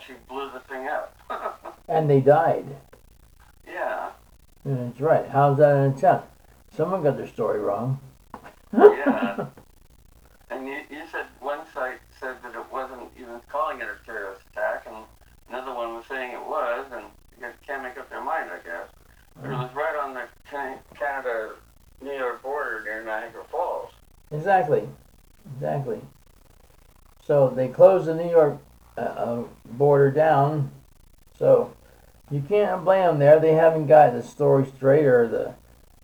actually blew the thing up? And they died. yeah, That's right. How's that an attempt? Someone got their story wrong. yeah. And you, you said one site said that it wasn't even calling it a terrorist attack, and another one was saying it was, and you can't make up their mind, I guess. But it uh-huh. was right on the Canada New York border near Niagara Falls. Exactly. Exactly. So they closed the New York uh, border down. So you can't blame them there. They haven't got the story straight or the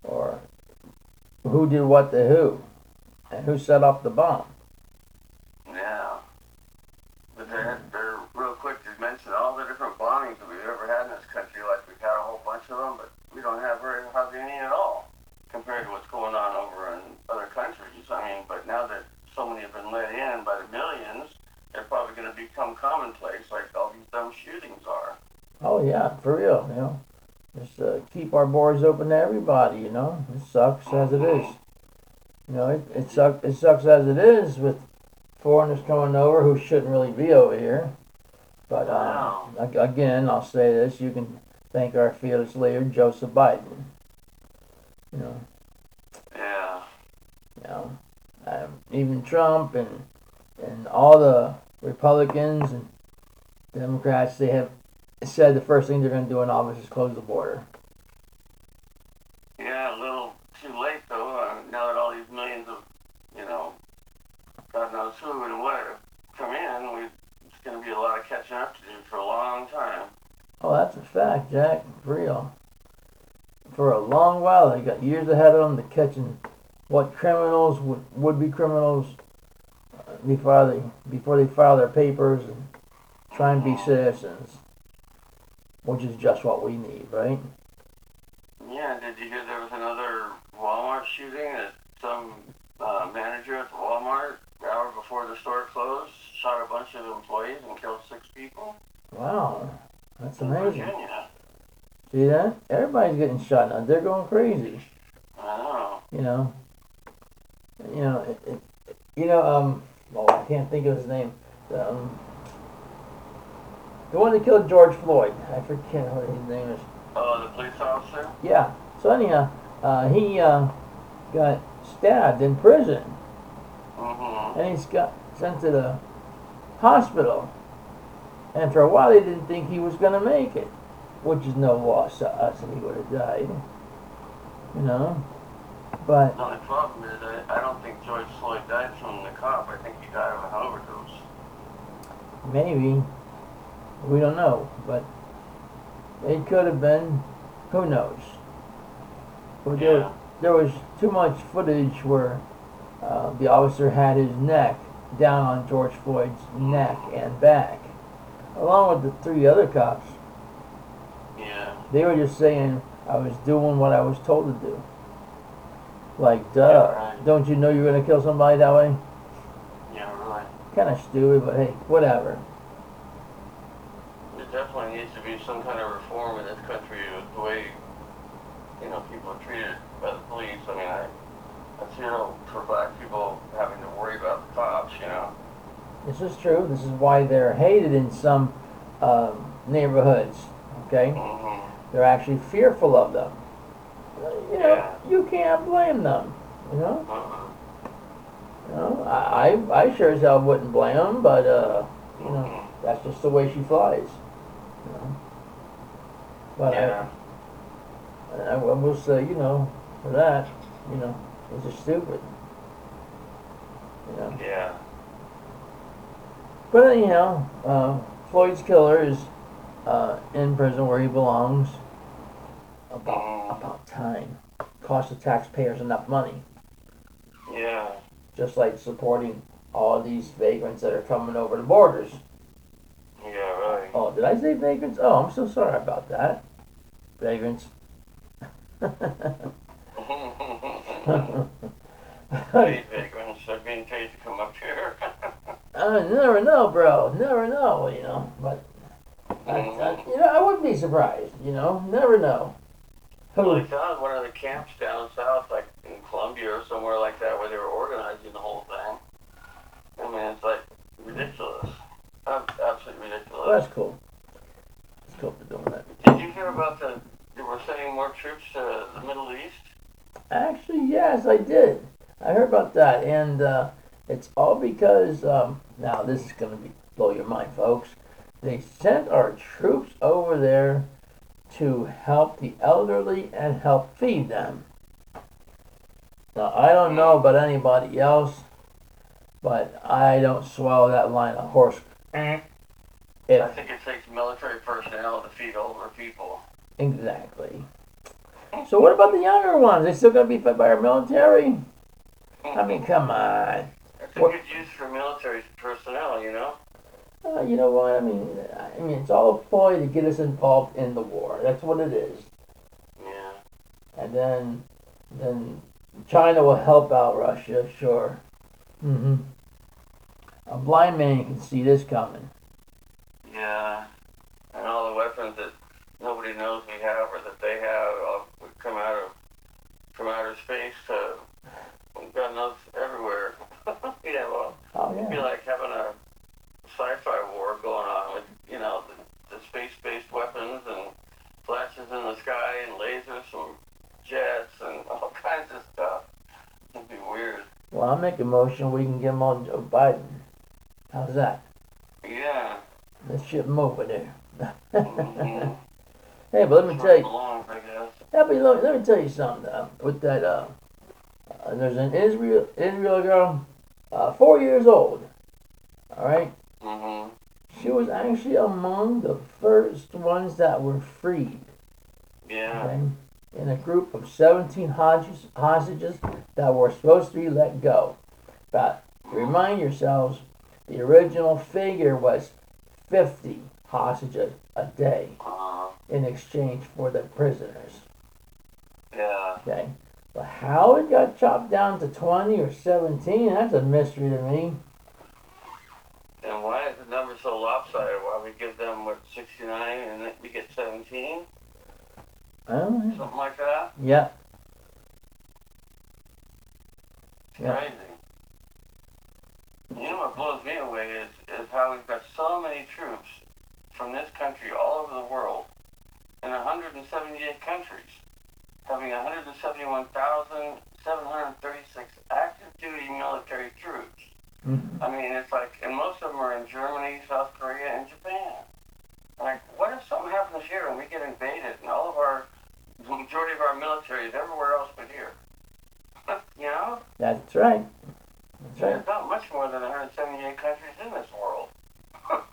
or who did what to who and who set off the bomb. Yeah. But they're, they're real quick to mention all the different bombings that we've ever had in this country. Like we've had a whole bunch of them, but we don't have very hardly any at all compared to what's going on over in other countries. I mean, but now that so many have been let in by the millions, they're probably going to become commonplace, like all these dumb shootings are. Oh yeah, for real. You know, just uh, keep our borders open to everybody. You know, it sucks as it is. You know, it it sucks. It sucks as it is with foreigners coming over who shouldn't really be over here. But um, ag- again, I'll say this: you can thank our fearless leader Joseph Biden. You know, Yeah. you know, um, even Trump and and all the Republicans and Democrats, they have said the first thing they're going to do in office is close the border. Yeah, a little too late though. Uh, now that all these millions of, you know, God knows who and what have come in, we it's going to be a lot of catching up to do for a long time. Oh, that's a fact, Jack. For real. For a long while, they got years ahead of them to catching what criminals would would be criminals uh, before they before they file their papers and try and be citizens, which is just what we need, right? Yeah, did you hear there was another Walmart shooting that some uh, manager at the Walmart, the hour before the store closed, bunch of employees and killed six people? Wow, that's in amazing. Virginia. See that? Everybody's getting shot now. They're going crazy. I know. You know. You know. It, it, you know. Um. Well, I can't think of his name. Um. The one that killed George Floyd. I forget what his name is. Oh, the police officer? Yeah. So anyhow, uh, he uh, got stabbed in prison, Mm-hmm. and he's got sent to the hospital. And for a while, they didn't think he was going to make it, which is no loss to us, and he would have died. You know. But The only problem is I, I don't think George Floyd died from the cop. I think he died of an overdose. maybe we don't know, but it could have been. Who knows? But there, there was too much footage where uh, the officer had his neck down on George Floyd's neck and back, along with the three other cops. Yeah. They were just saying, "I was doing what I was told to do." Like, duh! Yeah, right. Don't you know you're gonna kill somebody that way? Yeah, really. Kind of stupid, but hey, whatever. There definitely needs to be some kind of reform in this country of the way, you know, people are treated by the police. I mean, I, Feel for black people having to worry about the cops, you know. This is true. This is why they're hated in some um, neighborhoods. Okay, Mm-hmm. they're actually fearful of them. You know, Yeah. you can't blame them. You know, Uh-uh. you know, I I sure as hell wouldn't blame them, but uh, you know, Mhm. that's just the way she flies. You know, but Yeah. I, I I will say, you know, for that, you know, it's just stupid. You know. Yeah. But anyhow, uh, Floyd's killer is uh, in prison where he belongs. About Mhm. about time. Cost the taxpayers enough money, Yeah. just like supporting all these vagrants that are coming over the borders. Yeah, right. Oh, did I say vagrants? Oh, I'm so sorry about that. Vagrants. Hey, vagrants are being paid to come up here. you never know, bro. Never know, you know. But I, I, mm-hmm. you know, I wouldn't be surprised. You know, never know. Well, they found one of the camps down south, like in Colombia or somewhere like that, where they were organizing the whole thing. I mean, it's like ridiculous. Ab- Absolutely Well, ridiculous. that's cool. It's cool for doing that. Did you hear about the, they were sending more troops to the Middle East? Actually, yes, I did. I heard about that, and uh, it's all um, now this is going to be blow your mind, folks. They sent our troops over there to help the elderly and help feed them. Now I don't know about anybody else, but I don't swallow that line of horse. I think it takes military personnel to feed older people. exactly. So what about the younger ones? They still going to be fed by our military? I mean, come on. It's a what- good use for military personnel, you know? Uh, you know what? I mean, I mean, it's all a ploy to get us involved in the war. That's what it is. Yeah. And then, then China will help out Russia, sure. Mm-hmm. A blind man can see this coming. Yeah. And all the weapons that nobody knows we have or that they have all would come out of from outer space to God knows everywhere. It'd be yeah. like having a sci-fi war going on with you know the, the space-based weapons and flashes in the sky and lasers from jets and all kinds of stuff. It'd be weird. Well, I'll make a motion. We can get him on Joe Biden. How's that? Yeah. Let's ship him over there. Mm-hmm. hey, but let me tell you. Belongs, I guess. Yeah, but let, let me tell you something. Uh, with that, uh, uh, there's an Israel Israel girl, uh, four years old. All right, Mm-hmm. she was actually among the first ones that were freed. Yeah. Okay, in a group of 17 hostages, hostages that were supposed to be let go. But remind yourselves, the original figure was 50 hostages a day Uh, in exchange for the prisoners. yeah. Okay. How it got chopped down to 20 or 17, that's a mystery to me. And why is the number so lopsided? Why we give them what 69 and we get 17? Oh, Something like that? yeah. It's Yeah. crazy. You know what blows me away is, is how we've got so many troops from this country all over the world in 178 countries, having 171,736 active duty military troops. Mhm. I mean, it's like, and most of them are in Germany, South Korea, and Japan. Like, what if something happens here and we get invaded and all of our, the majority of our military is everywhere else but here? you know? That's right. That's right. There's not much more than 178 countries in this world.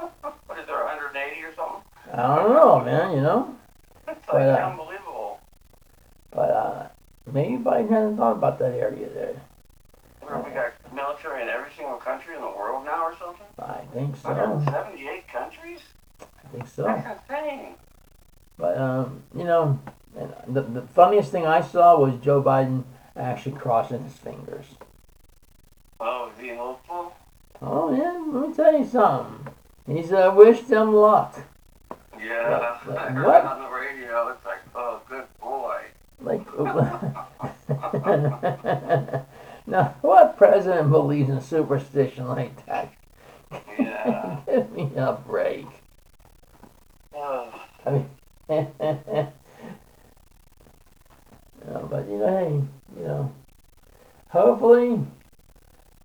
what is there, 180 or something? I don't know, man, you know? It's But, like uh. But maybe Biden hasn't thought about that area there. Where we got military in every single country in the world now or something? I think so. 178 countries? I think so. That's insane. But, um, you know, and the, the funniest thing I saw was Joe Biden actually crossing his fingers. Oh, is he hopeful? Oh, yeah, let me tell you something. He's uh, wished them luck. Yeah. I heard What? it on the radio. It's like, oh, good boy. Like, now, what president believes in superstition like that? Yeah. Give me a break. Oh, I mean, no, uh, but you know, hey, you know, hopefully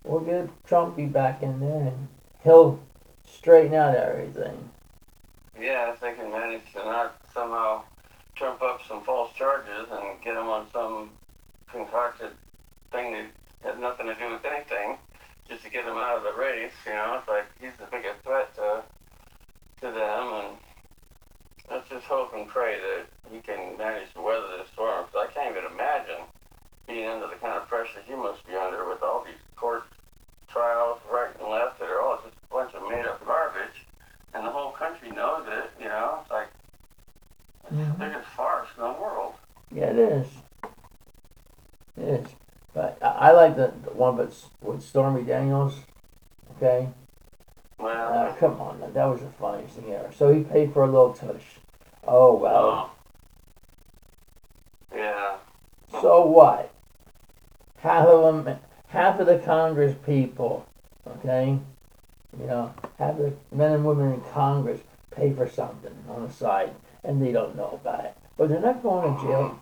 we'll get Trumpy back in there and he'll straighten out everything. yeah, if they can manage to not somehow trump up some false charges and get him on some concocted thing that had nothing to do with anything, just to get him out of the race, you know, it's like he's the biggest threat to to them, and let's just hope and pray that he can manage to weather this storm. Because I can't even imagine being under the kind of pressure he must be under with all these court trials right and left that are all just a bunch of made up garbage, and the whole country knows it. You know, it's like it's Mhm. the biggest farce in the world. Yeah, it is. It is. But I, I like the, the one with, with Stormy Daniels. Okay. Well uh, come on, man, that was the funniest thing ever. So he paid for a little tush. Oh well. Yeah. So what? Half of them, half of the Congress people, okay, you know, half the men and women in Congress pay for something on the side, and they don't know about it, but they're not going to jail. Oh.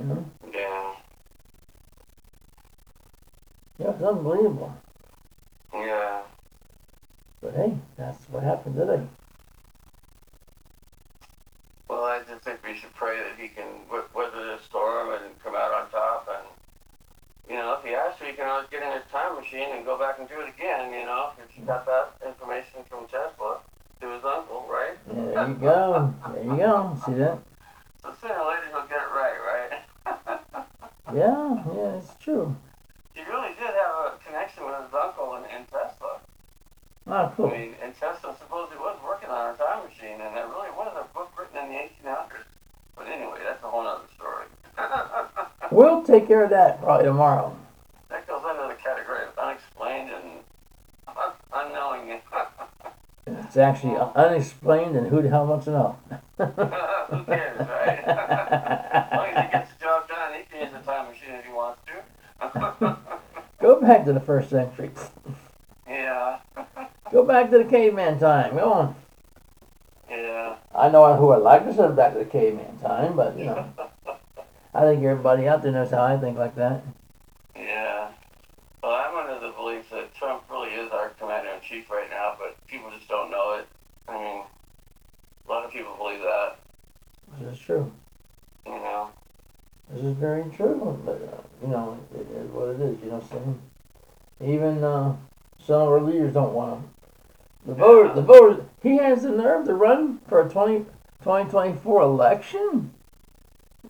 You know, Yeah. yeah, it's unbelievable. Yeah. But hey, that's what happened today. Well, I just think we should pray that he can weather this storm and come out on top. And you know, if he has to, he can always get in his time machine and go back and do it again. You know, if he got that information from Tesla to his uncle, right? Yeah, there you go. There you go. See that? So sooner or later he'll get it right, right? Yeah, yeah, it's true. he really did have a connection with his uncle and, and Tesla. I cool. mean, and Tesla supposedly was working on a time machine, and there really was a book written in the 1800s. But anyway, that's a whole other story. We'll take care of that probably tomorrow. that goes under the category of unexplained and un- unknowing. It's actually unexplained, and who the hell wants to know? Who cares, right? as long as he gets the job done, he can use the time machine if he wants to. Go back to the first century. Go back to the caveman time. Go on. yeah. I know who I'd like to send back to the caveman time, but you know, I think everybody out there knows how I think like that. Yeah. Well, I'm under the belief that Trump really is our commander in chief right now, but people just don't know it. I mean, a lot of people believe that, This is true. you know. This is very true. But uh, you know, it is what it is. You know what I'm saying? Even uh, some of our leaders don't want him. The voter, the voters. He has the nerve to run for a 20, 2024 election.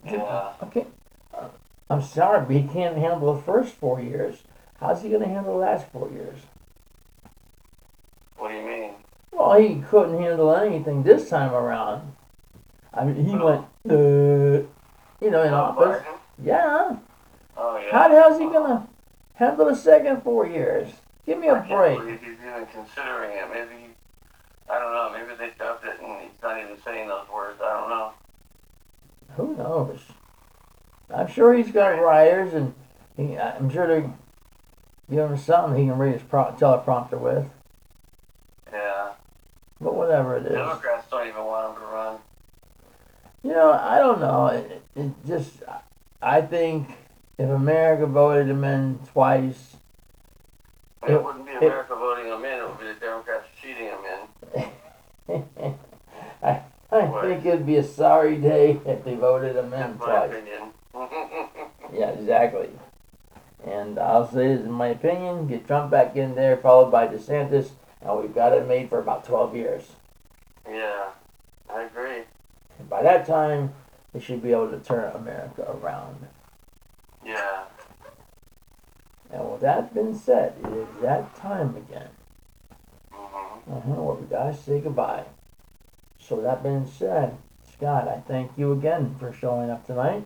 Yeah. Okay. Uh, I'm sorry, but he can't handle the first four years. How's he going to handle the last four years? What do you mean? Well, he couldn't handle anything this time around. I mean, he went, uh, you know, in Oh, office. Yeah. Oh, yeah. How the hell's he going to handle the second four years? Give me a I can't break. believe he's even considering it. Maybe, I don't know, maybe they dubbed it and he's not even saying those words. I don't know. Who knows? I'm sure he's got writers, and he, I'm sure they give him something he can read his pro- teleprompter with. Yeah. But whatever it is. Democrats don't even want him to run. You know, I don't know. It, it just, I think if America voted him in twice, It, wouldn't be America voting him in, it would be the Democrats cheating him in. I, I What? think it'd be a sorry day if they voted him in That's my twice. opinion. Yeah, exactly. And I'll say this in my opinion, get Trump back in there, followed by DeSantis, and we've got it made for about 12 years. yeah, I agree. And by that time, we should be able to turn America around. Yeah. And with that being said, it is that time again. Uh-huh, well, we gotta say goodbye. So that being said, Scott, I thank you again for showing up tonight.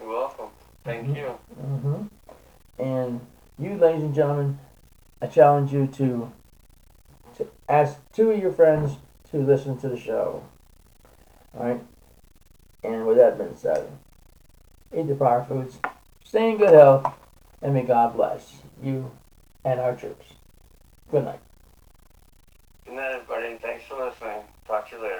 You're welcome. Thank Mhm. you. hmm And you, ladies and gentlemen, I challenge you to, to ask two of your friends to listen to the show. All right. And with that being said, eat the proper foods, stay in good health, and may God bless you and our troops. Good night. Good night, everybody, thanks for listening. Talk to you later.